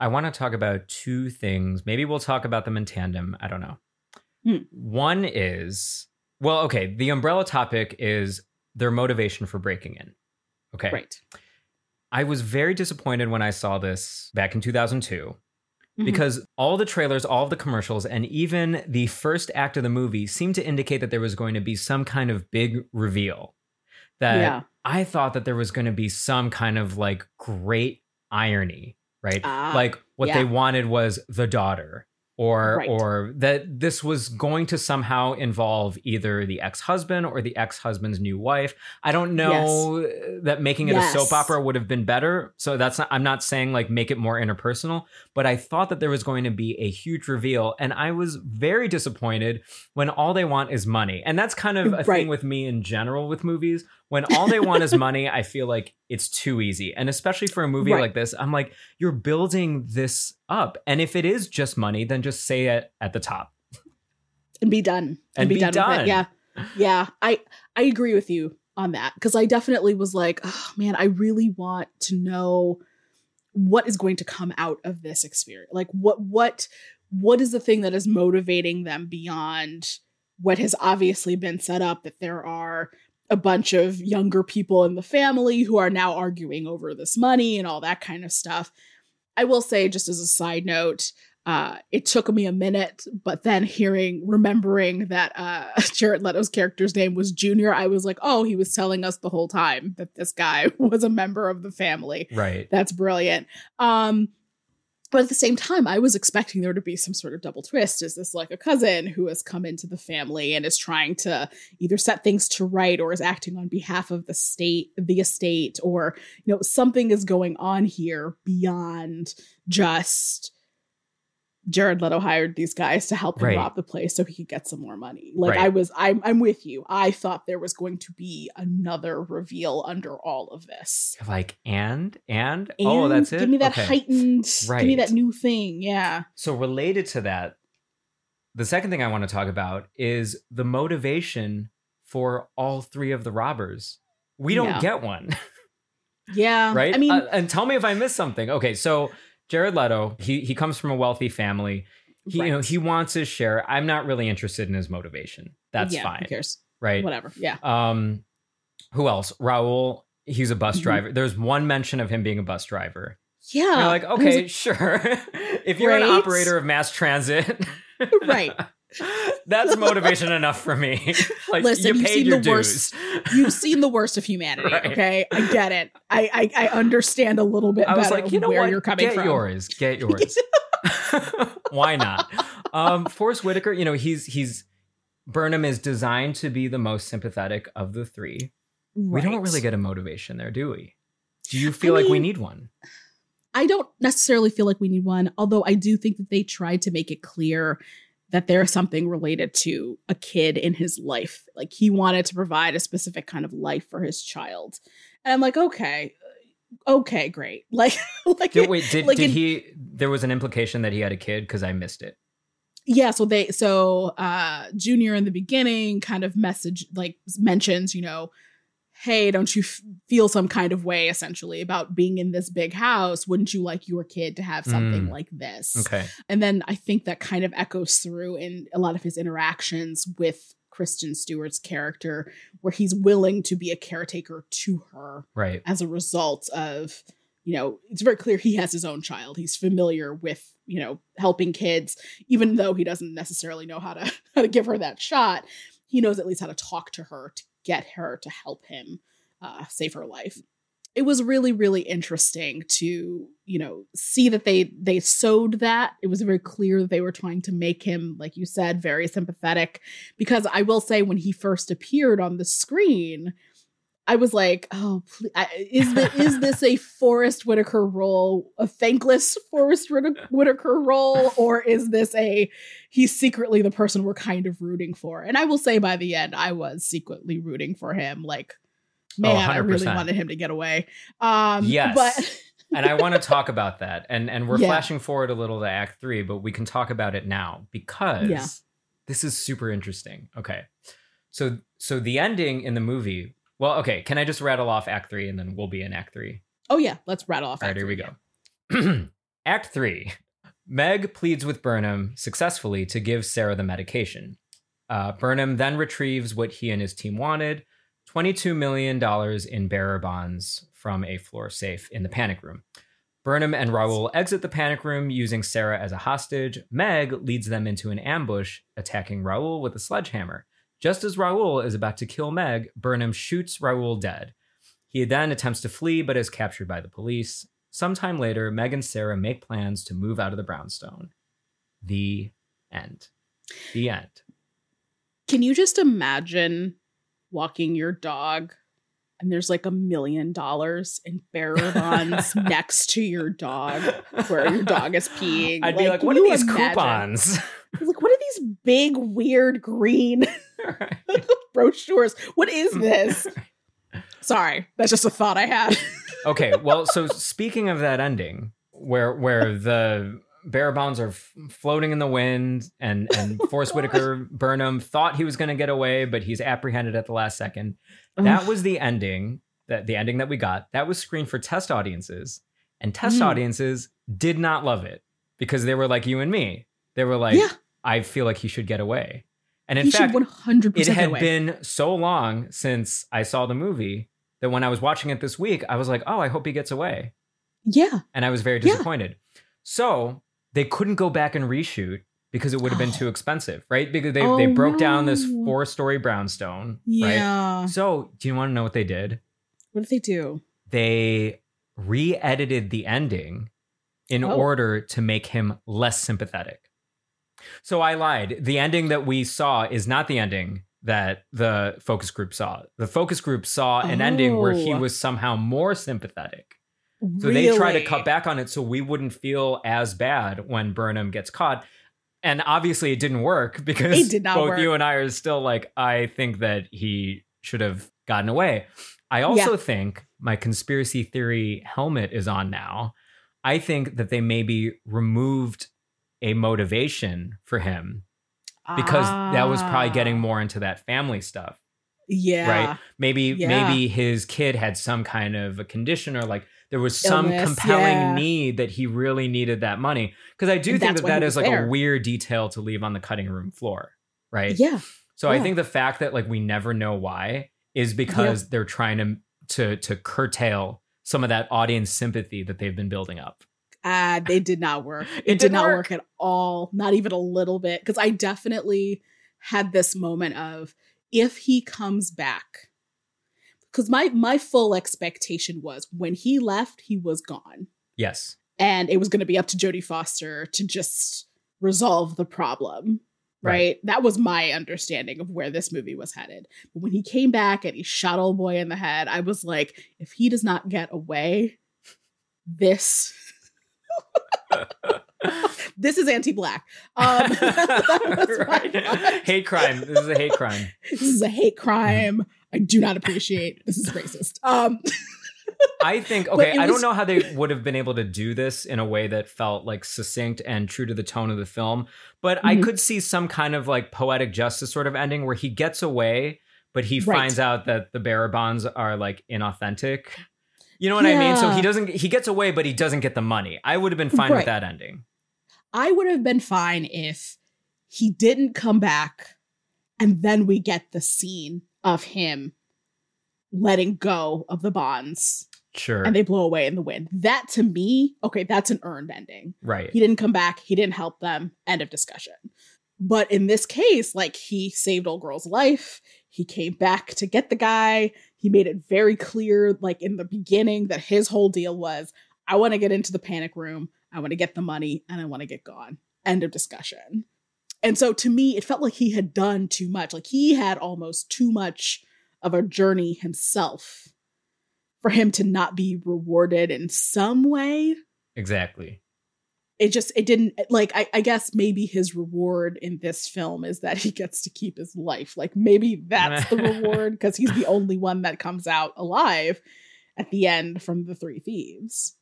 I want to talk about two things. Maybe we'll talk about them in tandem. I don't know. Hmm. One is, well, okay, the umbrella topic is their motivation for breaking in. Okay. Right. I was very disappointed when I saw this back in 2002 Mhm. because all the trailers, all the commercials, and even the first act of the movie seemed to indicate that there was going to be some kind of big reveal. That yeah. I thought that there was going to be some kind of like great irony, right? Ah, like what yeah. they wanted was the daughter or Right. or that this was going to somehow involve either the ex-husband or the ex-husband's new wife. I don't know that making it a soap opera would have been better. So that's not I'm not saying like make it more interpersonal, but I thought that there was going to be a huge reveal and I was very disappointed when all they want is money. And that's kind of a Right. thing with me in general with movies. When all they want is money, I feel like it's too easy. And especially for a movie Right. like this, I'm like, you're building this up. And if it is just money, then just say it at the top. and be done And be with done. it. Yeah, yeah. I I agree with you on that because I definitely was like, oh man, I really want to know what is going to come out of this experience. Like, what what what is the thing that is motivating them beyond what has obviously been set up that there are a bunch of younger people in the family who are now arguing over this money and all that kind of stuff. I will say, just as a side note, uh, it took me a minute, but then hearing, remembering that uh, Jared Leto's character's name was Junior, I was like, oh, he was telling us the whole time that this guy was a member of the family. Right. That's brilliant. Um, but at the same time, I was expecting there to be some sort of double twist. Is this like a cousin who has come into the family and is trying to either set things to right or is acting on behalf of the state, the estate, or you know something is going on here beyond just Jared Leto hired these guys to help him Right. rob the place so he could get some more money. Like Right. I was, I'm, I'm with you. I thought there was going to be another reveal under all of this. Like, and, and, oh, that's it. Give me that Okay. heightened. Give me that new thing. Yeah. So, related to that, the second thing I want to talk about is the motivation for all three of the robbers. We don't Yeah. get one, Yeah. right? I mean, Uh, and tell me if I missed something. Okay, so Jared Leto, he he comes from a wealthy family. He you know he wants his share. I'm not really interested in his motivation. That's yeah, fine, Who cares? right? Whatever. Yeah. Um, who else? Raoul. He's a bus Mhm. driver. There's one mention of him being a bus driver. Yeah. Like, okay, sure. if you're an operator of mass transit, Right. That's motivation enough for me. like Listen, you you've seen the dues. worst- You've seen the worst of humanity. Right. Okay. I get it. I, I I understand a little bit I was like, you know where what? you're coming from. Get from. yours. Get yours. Why not? Um, Forest Whitaker, you know, he's he's Burnham is designed to be the most sympathetic of the three. We don't really get a motivation there, do we? Do you feel I like we need one? I don't necessarily feel like we need one, although I do think that they tried to make it clear that there's something related to a kid in his life. Like he wanted to provide a specific kind of life for his child. And I'm like, okay, uh, okay, great. Like, like, Did, wait, did, like did in- he? There was an implication that he had a kid because I missed it. yeah. So they, so uh, Junior in the beginning kind of message, like mentions, you know, hey, don't you f- feel some kind of way essentially about being in this big house? Wouldn't you like your kid to have something Mm. like this? Okay. And then I think that kind of echoes through in a lot of his interactions with Kristen Stewart's character, where he's willing to be a caretaker to her Right. as a result of, you know, it's very clear he has his own child. He's familiar with, you know, helping kids, even though he doesn't necessarily know how to how to give her that shot. He knows at least how to talk to her to get her to help him uh, save her life. It was really really interesting to you know see that they they sowed that. It was very clear that they were trying to make him like you said very sympathetic because i will say when he first appeared on the screen i was like oh is this, is this a forest whitaker role a thankless forest Whita- whitaker role or is this a he's secretly the person we're kind of rooting for and i will say by the end i was secretly rooting for him like man i really wanted him to get away um Yes. but and I want to talk about that. And and we're Yeah. flashing forward a little to Act Three, but we can talk about it now because Yeah. this is super interesting. Okay, so so the ending in the movie. Well, okay, can I just rattle off Act Three and then we'll be in Act Three? oh yeah let's rattle off All right, here we go. Act Three. Meg pleads with Burnham successfully to give Sarah the medication. Uh, Burnham then retrieves what he and his team wanted $22 million in bearer bonds from a floor safe in the panic room. Burnham and Raoul exit the panic room using Sarah as a hostage. Meg leads them into an ambush, attacking Raoul with a sledgehammer. Just as Raoul is about to kill Meg, Burnham shoots Raoul dead. He then attempts to flee but is captured by the police. Sometime later, Meg and Sarah make plans to move out of the brownstone. The end. The end. can you just imagine walking your dog and there's like a million dollars in bearer bonds next to your dog where your dog is peeing I'd be like, what are these imagine?" coupons? like what are these big weird green brochures what is this sorry that's just a thought i had okay, well, so speaking of that ending, where where the bearer bonds are f- floating in the wind, and and Forest Whitaker Burnham thought he was going to get away, but he's apprehended at the last second. That was the ending. That the ending that we got. That was screened for test audiences, and test Mm. audiences did not love it because they were like you and me. They were like, yeah I feel like he should get away. And in he fact, 100% it had been so long since I saw the movie that when I was watching it this week, I was like, oh, I hope he gets away. yeah And I was very Yeah. disappointed. So they couldn't go back and reshoot because it would have been too expensive, right? Because they, Oh, they broke down this no. four story brownstone, right? yeah So do you want to know what they did? what did they do They re edited the ending in Oh. order to make him less sympathetic. So I lied. The ending that we saw is not the ending that the focus group saw. The focus group saw an ending where he Oh. was somehow more sympathetic. So they try to cut back on it so we wouldn't feel as bad when Burnham gets caught. And obviously it didn't work because It did not both work. you and I are still like, I think that he should have gotten away. I also think my conspiracy theory helmet is on now. I think that they maybe removed a motivation for him because that was probably getting Ah, more into that family stuff yeah right? Maybe Yeah. maybe his kid had some kind of a condition or like there was some Illness, compelling yeah. need that he really needed that money. Because I do And think that that is like there. a weird detail to leave on the cutting room floor, right? yeah So I think the fact that like we never know why is because they're trying to to to curtail some of that audience sympathy that they've been building up. Uh they did not work it, It did not work. work. at all not even a little bit because i definitely had this moment of if he comes back because my my full expectation was when he left he was gone Yes. and it was going to be up to Jodie Foster to just resolve the problem. Right? Right. That was my understanding of where this movie was headed. But when he came back and he shot old boy in the head, I was like, if he does not get away, this this is anti-black. Um, that was my right. Hate crime. This is a hate crime. This is a hate crime. I do not appreciate. This is racist. Um, I think okay. I was- don't know how they would have been able to do this in a way that felt like succinct and true to the tone of the film, but I Mhm. could see some kind of like poetic justice sort of ending where he gets away, but he Right. finds out that the bearer bonds are like inauthentic. You know what I mean? So he doesn't. He gets away, but he doesn't get the money. I would have been fine Right. with that ending. I would have been fine if he didn't come back and then we get the scene of him letting go of the bonds Sure. and they blow away in the wind. That to me, okay, that's an earned ending. right. He didn't come back, he didn't help them, end of discussion. But in this case, like he saved old girl's life, he came back to get the guy. He made it very clear, like in the beginning, that his whole deal was I want to get into the panic room, I want to get the money, and I want to get gone. End of discussion. And so to me, it felt like he had done too much. Like he had almost too much of a journey himself for him to not be rewarded in some way Exactly. It just it didn't like I, I guess maybe his reward in this film is that he gets to keep his life like maybe that's the reward because he's the only one that comes out alive at the end from the three thieves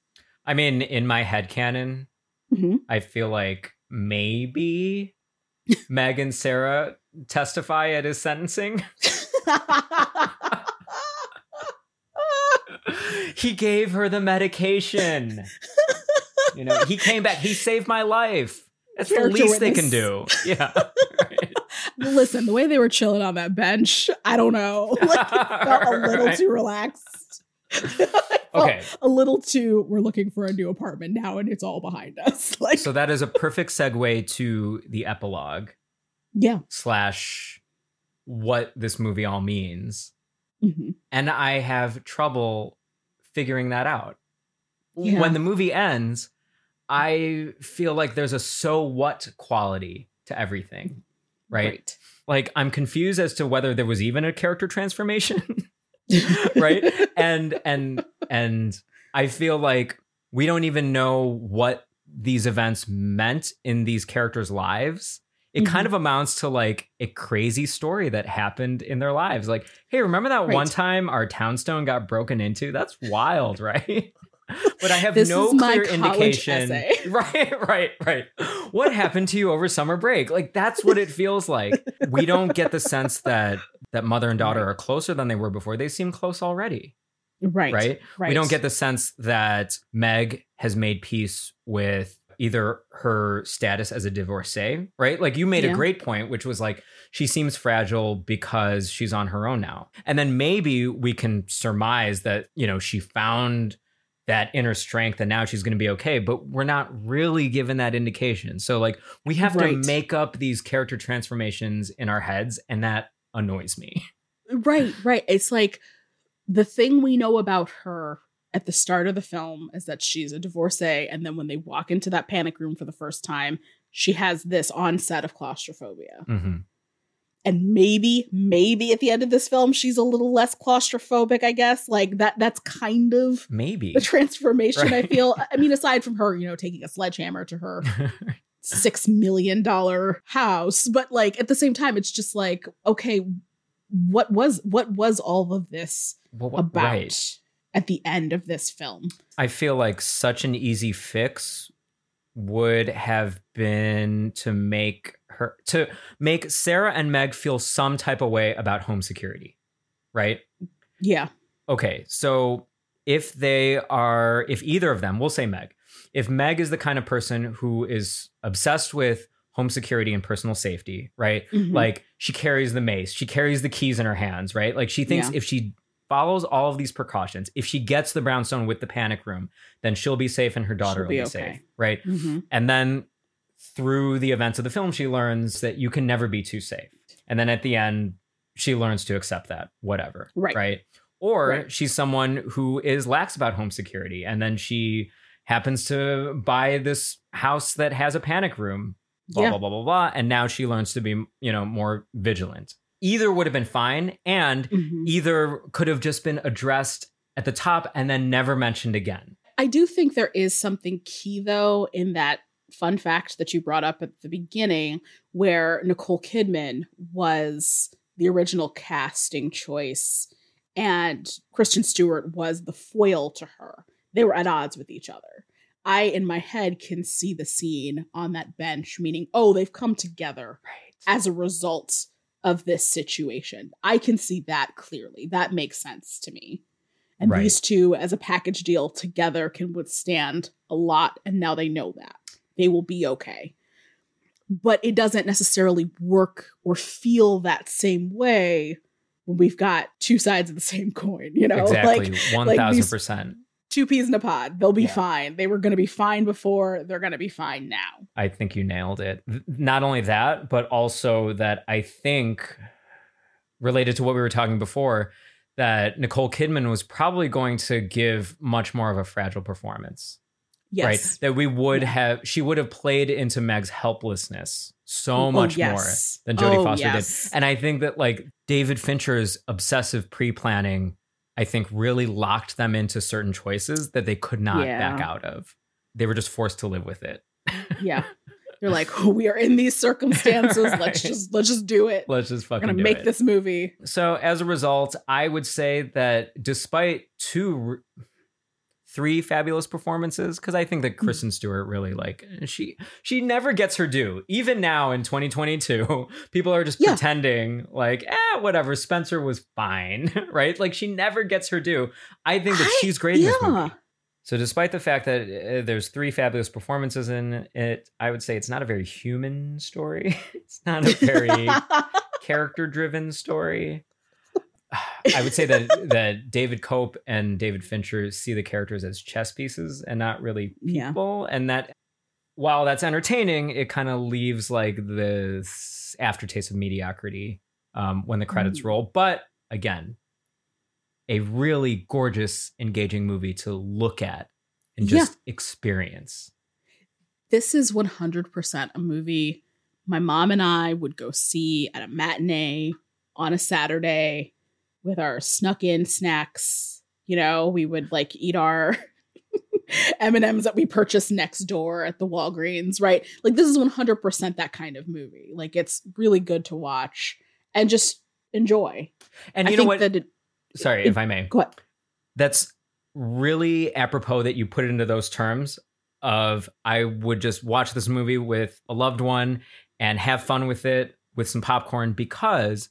I mean, in my head canon, Mhm. I feel like maybe Meg and Sarah testify at his sentencing. he gave her the medication. You know, he came back. He saved my life. That's the Character least they can do. Yeah. Right. listen the way they were chilling on that bench i don't know like it felt a little Right. too relaxed Okay. a little too we're looking for a new apartment now and it's all behind us like So that is a perfect segue to the epilogue yeah slash what this movie all means. Mhm. And I have trouble figuring that out. Yeah. When the movie ends, I feel like there's a so what quality to everything. Right? Like I'm confused as to whether there was even a character transformation. right? And and and I feel like we don't even know what these events meant in these characters' lives. It kind Mhm. of amounts to like a crazy story that happened in their lives. Like, hey, remember that Right. one time our townstone got broken into? That's wild, right? But I have This no clear indication. essay. Right, right, right. What happened to you over summer break? Like that's what it feels like. We don't get the sense that that mother and daughter are closer than they were before. They seem close already right right? right We don't get the sense that Meg has made peace with either her status as a divorcee, right? Like you made Yeah. a great point, which was like she seems fragile because she's on her own now. And then maybe we can surmise that, you know, she found that inner strength and now she's going to be okay, but we're not really given that indication. So like we have Right. to make up these character transformations in our heads and that annoys me. Right, right. It's like the thing we know about her at the start of the film is that she's a divorcee, and then when they walk into that panic room for the first time, she has this onset of claustrophobia. Mhm. And maybe maybe at the end of this film she's a little less claustrophobic i guess like that that's kind of Maybe. the transformation i feel i mean aside from her you know taking a sledgehammer to her six million dollar house but like at the same time it's just like okay what was what was all of this Well, what- about right. at the end of this film I feel like such an easy fix would have been to make her to make Sarah and Meg feel some type of way about home security, right? yeah Okay, so if they are, if either of them, we'll say Meg, if Meg is the kind of person who is obsessed with home security and personal safety, right? Mhm. Like she carries the mace, she carries the keys in her hands, right? Like she thinks Yeah. if she follows all of these precautions, if she gets the brownstone with the panic room, then she'll be safe and her daughter She'll will be be okay. safe, right? Mhm. And then through the events of the film, she learns that you can never be too safe. And then at the end, she learns to accept that, whatever. Right. Right. Or Right. she's someone who is lax about home security. And then she happens to buy this house that has a panic room, blah, Yeah. blah, blah, blah, blah. And now she learns to be, you know, more vigilant. Either would have been fine. And Mhm. either could have just been addressed at the top and then never mentioned again. I do think there is something key though in that fun fact that you brought up at the beginning where Nicole Kidman was the original casting choice and Kristen Stewart was the foil to her. They were at odds with each other. I in my head can see the scene on that bench meaning oh they've come together Right. as a result of this situation. I can see that clearly. That makes sense to me. And Right. these two, as a package deal together, can withstand a lot. And now they know that. They will be okay. But it doesn't necessarily work or feel that same way when we've got two sides of the same coin, you know? exactly. Like One like thousand these- percent. two peas in a pod. They'll be Yeah. fine. They were going to be fine before. They're going to be fine now. I think you nailed it. Not only that, but also that I think related to what we were talking before, that Nicole Kidman was probably going to give much more of a fragile performance. Yes. Right. That we would Yeah. have she would have played into Meg's helplessness so Oh, much yes. more than Jodie Oh, Foster yes. did. And I think that like David Fincher's obsessive pre-planning, I think really locked them into certain choices that they could not back out of. They were just forced to live with it. yeah they're like oh, we are in these circumstances let's just let's just do it Let's just we're fucking gonna do make it. this movie So as a result, I would say that despite two, three fabulous performances, because I think Hmm. that Kristen Stewart really like she she never gets her due. Even now in 2022, people are just Yeah. pretending like, eh, whatever. Spencer was fine, right? Like she never gets her due. I think that I- she's great in this yeah. movie. So despite the fact that uh, there's three fabulous performances in it, I would say it's not a very human story. it's not a very character driven story. I would say that that David Koepp and David Fincher see the characters as chess pieces and not really Yeah. people, and that while that's entertaining, it kind of leaves like this aftertaste of mediocrity um, when the credits Mm. roll. But again, a really gorgeous, engaging movie to look at and Yeah. just experience. this is 100% a movie my mom and i would go see at a matinee on a saturday with our snuck in snacks you know we would like eat our m&ms that we purchased next door at the walgreens right like this is 100% that kind of movie like it's really good to watch and just enjoy And I you know what? that it, Sorry, it- if I may. go ahead. that's really apropos that you put it into those terms of I would just watch this movie with a loved one and have fun with it with some popcorn because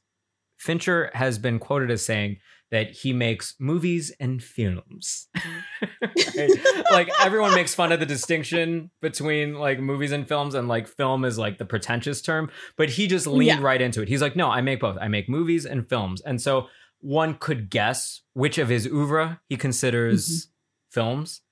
Fincher has been quoted as saying that he makes movies and films. Right? Like everyone makes fun of the distinction between like movies and films and like film is like the pretentious term, but he just leaned Yeah. right into it. He's like, "No, I make both. I make movies and films." And so one could guess which of his oeuvre he considers mm-hmm. films.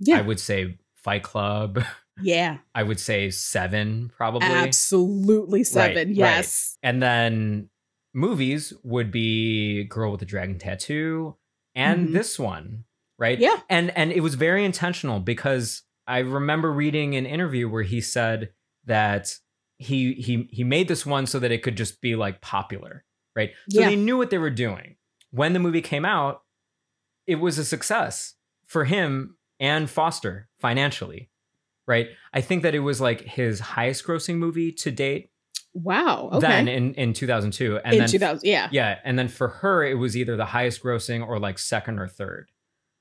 yeah I would say Fight Club. yeah I would say Seven, probably. absolutely seven right. yes And then movies would be Girl with the Dragon Tattoo and Mhm. this one, right? yeah And and it was very intentional because I remember reading an interview where he said that he he he made this one so that it could just be like popular, right? So Yeah. they knew what they were doing. When the movie came out, it was a success for him and Foster financially, right? I think that it was like his highest grossing movie to date Wow. Okay. then in in 2002 and in then 2000, yeah. yeah, and then for her it was either the highest grossing or like second or third.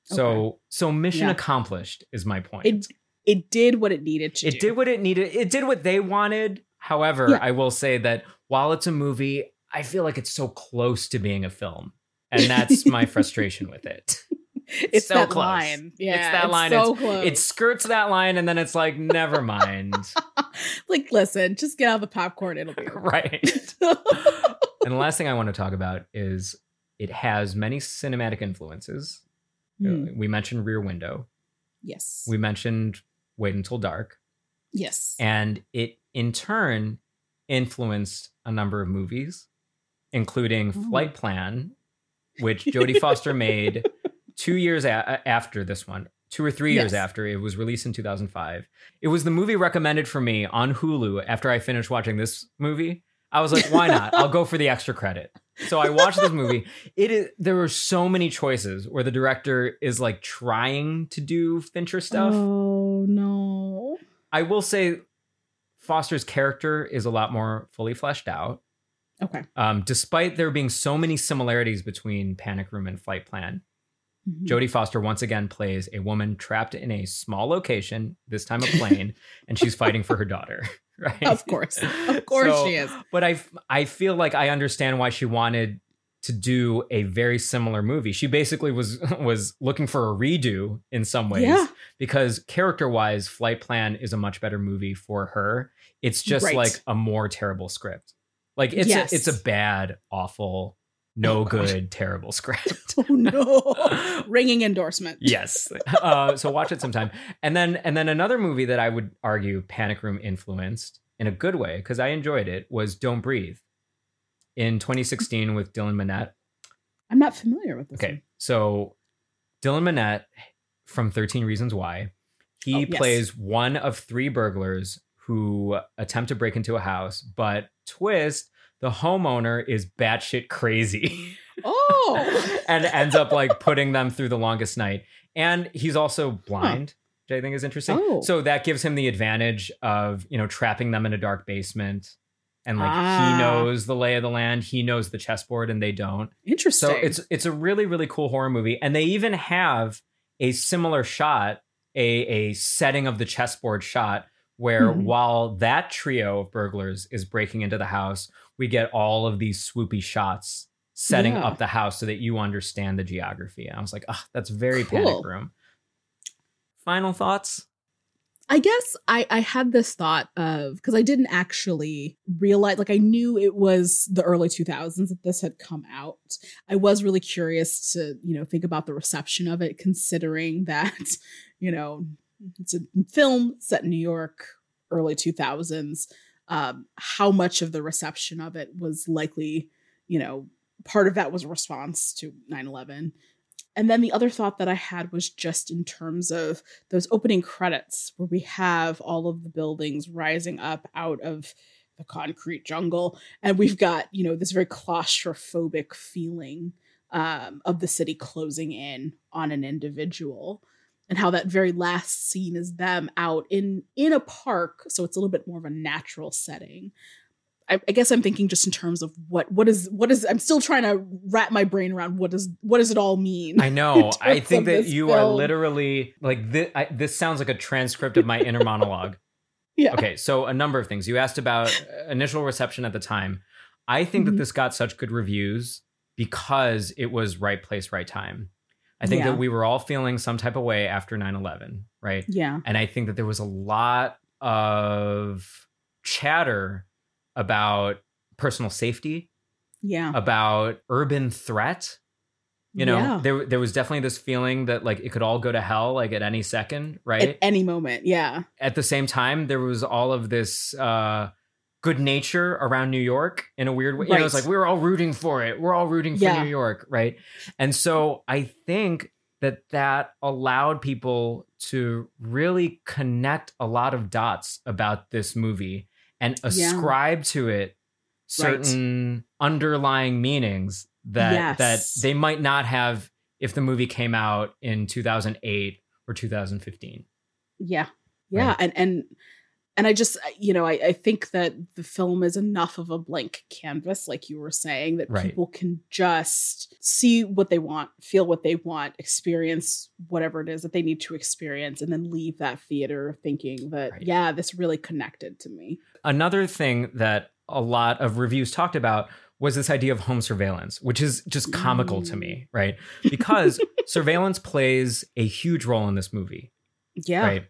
So so mission Yeah. accomplished is my point. It it did what it needed to it do. did what it needed. It did what they wanted. However, Yeah. I will say that while it's a movie, I feel like it's so close to being a film. And that's my frustration with it. It's so that close. line. Yeah, It's that line. So close. It skirts that line and then it's like, never mind. like, listen, just get out the popcorn. It'll be right. And the last thing I want to talk about is it has many cinematic influences. Hmm. We mentioned Rear Window. Yes. We mentioned Wait Until Dark. yes. and it in turn influenced a number of movies including Oh. flight plan which jodie foster made two years a- after this one two or three years Yes. after it was released in 2005 it was the movie recommended for me on hulu after i finished watching this movie i was like why not i'll go for the extra credit so i watched this movie it is there were so many choices where the director is like trying to do fincher stuff Oh no. I will say Foster's character is a lot more fully fleshed out. Okay. Um, despite there being so many similarities between Panic Room and Flight Plan, Mhm. Jodie Foster once again plays a woman trapped in a small location, this time a plane, and she's fighting for her daughter. Right? Of course. Of course So- she is. But I, I feel like I understand why she wanted to do a very similar movie. She basically was was looking for a redo in some ways Yeah. because character wise, Flight Plan is a much better movie for her. It's just Right. like a more terrible script. Like it's Yes. a, it's a bad, awful, no Oh, good, terrible script. Oh no. Ringing endorsement. yes. Uh, so watch it sometime. And then and then another movie that I would argue Panic Room influenced in a good way because I enjoyed it was Don't Breathe in 2016 with Dylan Minnette. I'm not familiar with this. Okay, so Dylan Minnette from 13 Reasons Why, he Oh, yes. plays one of three burglars who attempt to break into a house, but twist, the homeowner is batshit crazy. Oh. and ends up like putting them through the longest night. And he's also blind, which I think is interesting. Oh. So that gives him the advantage of, you know, trapping them in a dark basement. And like Ah. he knows the lay of the land, he knows the chessboard, and they don't. Interesting. So it's it's a really really cool horror movie, and they even have a similar shot, a a setting of the chessboard shot where Mhm. while that trio of burglars is breaking into the house, we get all of these swoopy shots setting Yeah. up the house so that you understand the geography. And I was like, oh, that's very Cool. panic room. Final thoughts? I guess I, I had this thought of because I didn't actually realize, like, I knew it was the early 2000s that this had come out. I was really curious to, you know, think about the reception of it, considering that, you know, it's a film set in New York, early 2000s. Um, how much of the reception of it was likely, you know, part of that was a response to 9 11. And then the other thought that I had was just in terms of those opening credits where we have all of the buildings rising up out of the concrete jungle and we've got you know this very claustrophobic feeling um, of the city closing in on an individual and how that very last scene is them out in in a park so it's a little bit more of a natural setting I, I guess I'm thinking just in terms of what what is what is I'm still trying to wrap my brain around what does what does it all mean I know. I think that you are literally like this. I, this sounds like a transcript of my inner monologue. yeah Okay, so a number of things. You asked about initial reception at the time. I think Mhm. that this got such good reviews because it was right place, right time. I think Yeah. that we were all feeling some type of way after 9 11, right? yeah And I think that there was a lot of chatter about personal safety, yeah about urban threat. You know, Yeah. there there was definitely this feeling that like it could all go to hell like at any second, right? at any moment yeah at the same time, there was all of this uh, good nature around New York in a weird way. You know, it's like we were all rooting for it. We're all rooting for Yeah. New York, right? And so I think that that allowed people to really connect a lot of dots about this movie and ascribe to it certain underlying meanings that Yes. that they might not have if the movie came out in 2008 or 2015. Yeah. Yeah. Right. And and and I just you know, I, I think that the film is enough of a blank canvas, like you were saying, that Right. people can just see what they want, feel what they want, experience whatever it is that they need to experience, and then leave that theater thinking that, Right. yeah, this really connected to me. Another thing that a lot of reviews talked about was this idea of home surveillance, which is just comical to me, mm. right? Because surveillance plays a huge role in this movie. Yeah. right?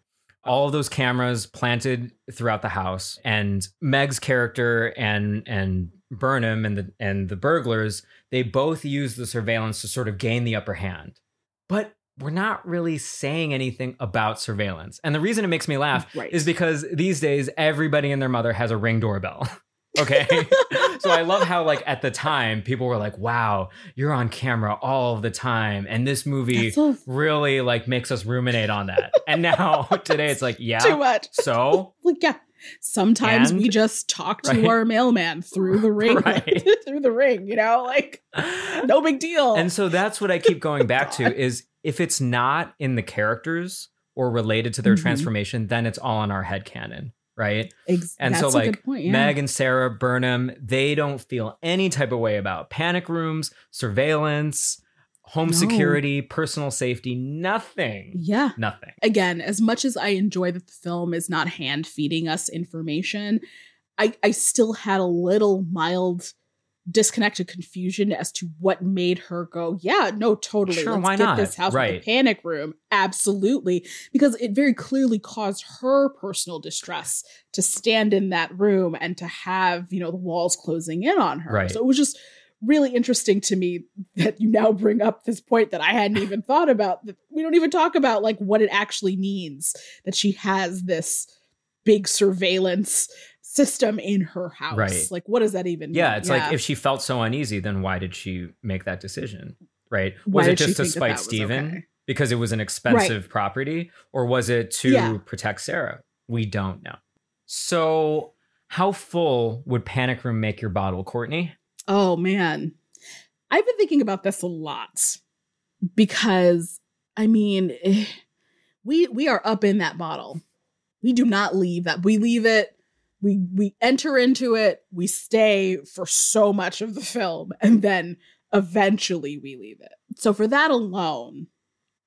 Uh, all of those cameras planted throughout the house, and Meg's character and and Burnham and the and the burglars, they both use the surveillance to sort of gain the upper hand. But we're not really saying anything about surveillance. And the reason it makes me laugh Right. is because these days everybody and their mother has a ring doorbell. Okay. so I love how like at the time people were like, wow, you're on camera all the time. And this movie so really like makes us ruminate on that. And now today it's like, yeah, too much. So Like, yeah. Sometimes we just talk to Right. our mailman through the ring, Right. through the ring, you know, like no big deal. And so that's what I keep going back to is if it's not in the characters or related to their Mhm. transformation, then it's all in our head canon, right? Ex- And so like point, yeah. Meg and Sarah Burnham, they don't feel any type of way about panic rooms, surveillance, home No. security, personal safety, nothing. yeah. Nothing. Again, as much as I enjoy that the film is not hand feeding us information, I, I still had a little mild disconnected confusion as to what made her go, yeah, no, totally. Sure, Let's why get not? this house with the panic room. Absolutely. Because it very clearly caused her personal distress to stand in that room and to have, you know, the walls closing in on her. Right. So it was just really interesting to me that you now bring up this point that I hadn't even thought about. That we don't even talk about like what it actually means that she has this big surveillance system in her house. Right. Like what does that even Yeah, mean? it's like if she felt so uneasy, then why did she make that decision? Right? Why was it just to spite that Steven okay? because it was an expensive property, or was it to Yeah. protect Sarah? We don't know. So, how full would Panic Room make your bottle, Courtney? Oh man. I've been thinking about this a lot because I mean, we we are up in that bottle. We do not leave that. We leave it. We we enter into it. We stay for so much of the film and then eventually we leave it. So for that alone,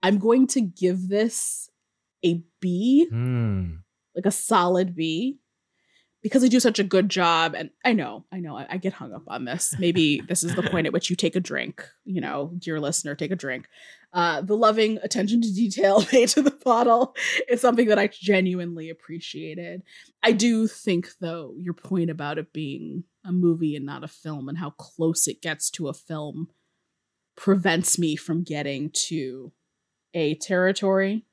I'm going to give this a B Hmm. like a solid B because they do such a good job. And I know, I know, I, I get hung up on this. Maybe this is the point at which you take a drink, you know, dear listener, take a drink. Uh, the loving attention to detail paid to the bottle is something that I genuinely appreciated. I do think, though, your point about it being a movie and not a film and how close it gets to a film prevents me from getting to a territory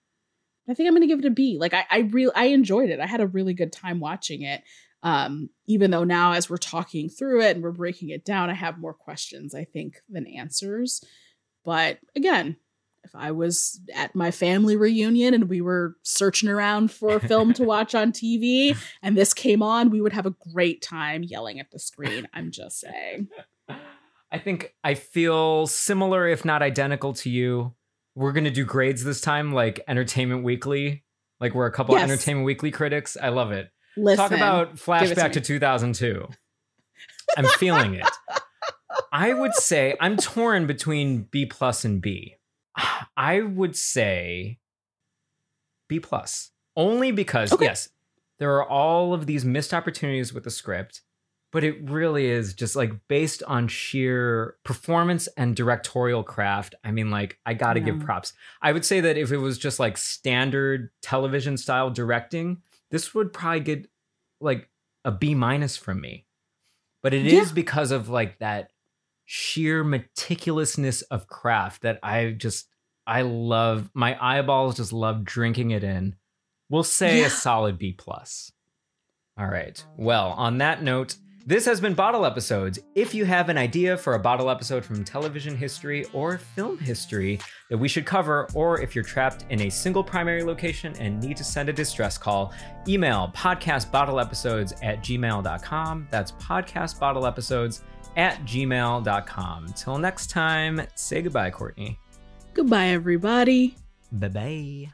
I think I'm gonna give it a B. Like I, I really I enjoyed it. I had a really good time watching it. Um, even though now as we're talking through it and we're breaking it down, I have more questions, I think, than answers. But again, if I was at my family reunion and we were searching around for a film to watch on TV and this came on, we would have a great time yelling at the screen. I'm just saying. I think I feel similar, if not identical, to you. We're gonna do grades this time, like Entertainment Weekly. Like we're a couple Yes. Entertainment Weekly critics. I love it. Listen. Talk about it to flashback to 2002. I'm feeling it. I would say I'm torn between B plus and B. I would say B plus only because Okay. yes, there are all of these missed opportunities with the script, but it really is just like based on sheer performance and directorial craft. I mean, like I got to give props. I would say that if it was just like standard television style directing, this would probably get like a B minus from me. But it is Yeah. because of like that sheer meticulousness of craft that I just I love. My eyeballs just love drinking it in. We'll say Yeah. a solid B plus. All right. Well, on that note, This has been Bottle Episodes. If you have an idea for a bottle episode from television history or film history that we should cover, or if you're trapped in a single primary location and need to send a distress call, email podcastbottleepisodes at gmail.com. That's podcastbottleepisodes at gmail.com. Till next time, say goodbye, Courtney. Goodbye, everybody. Bye bye.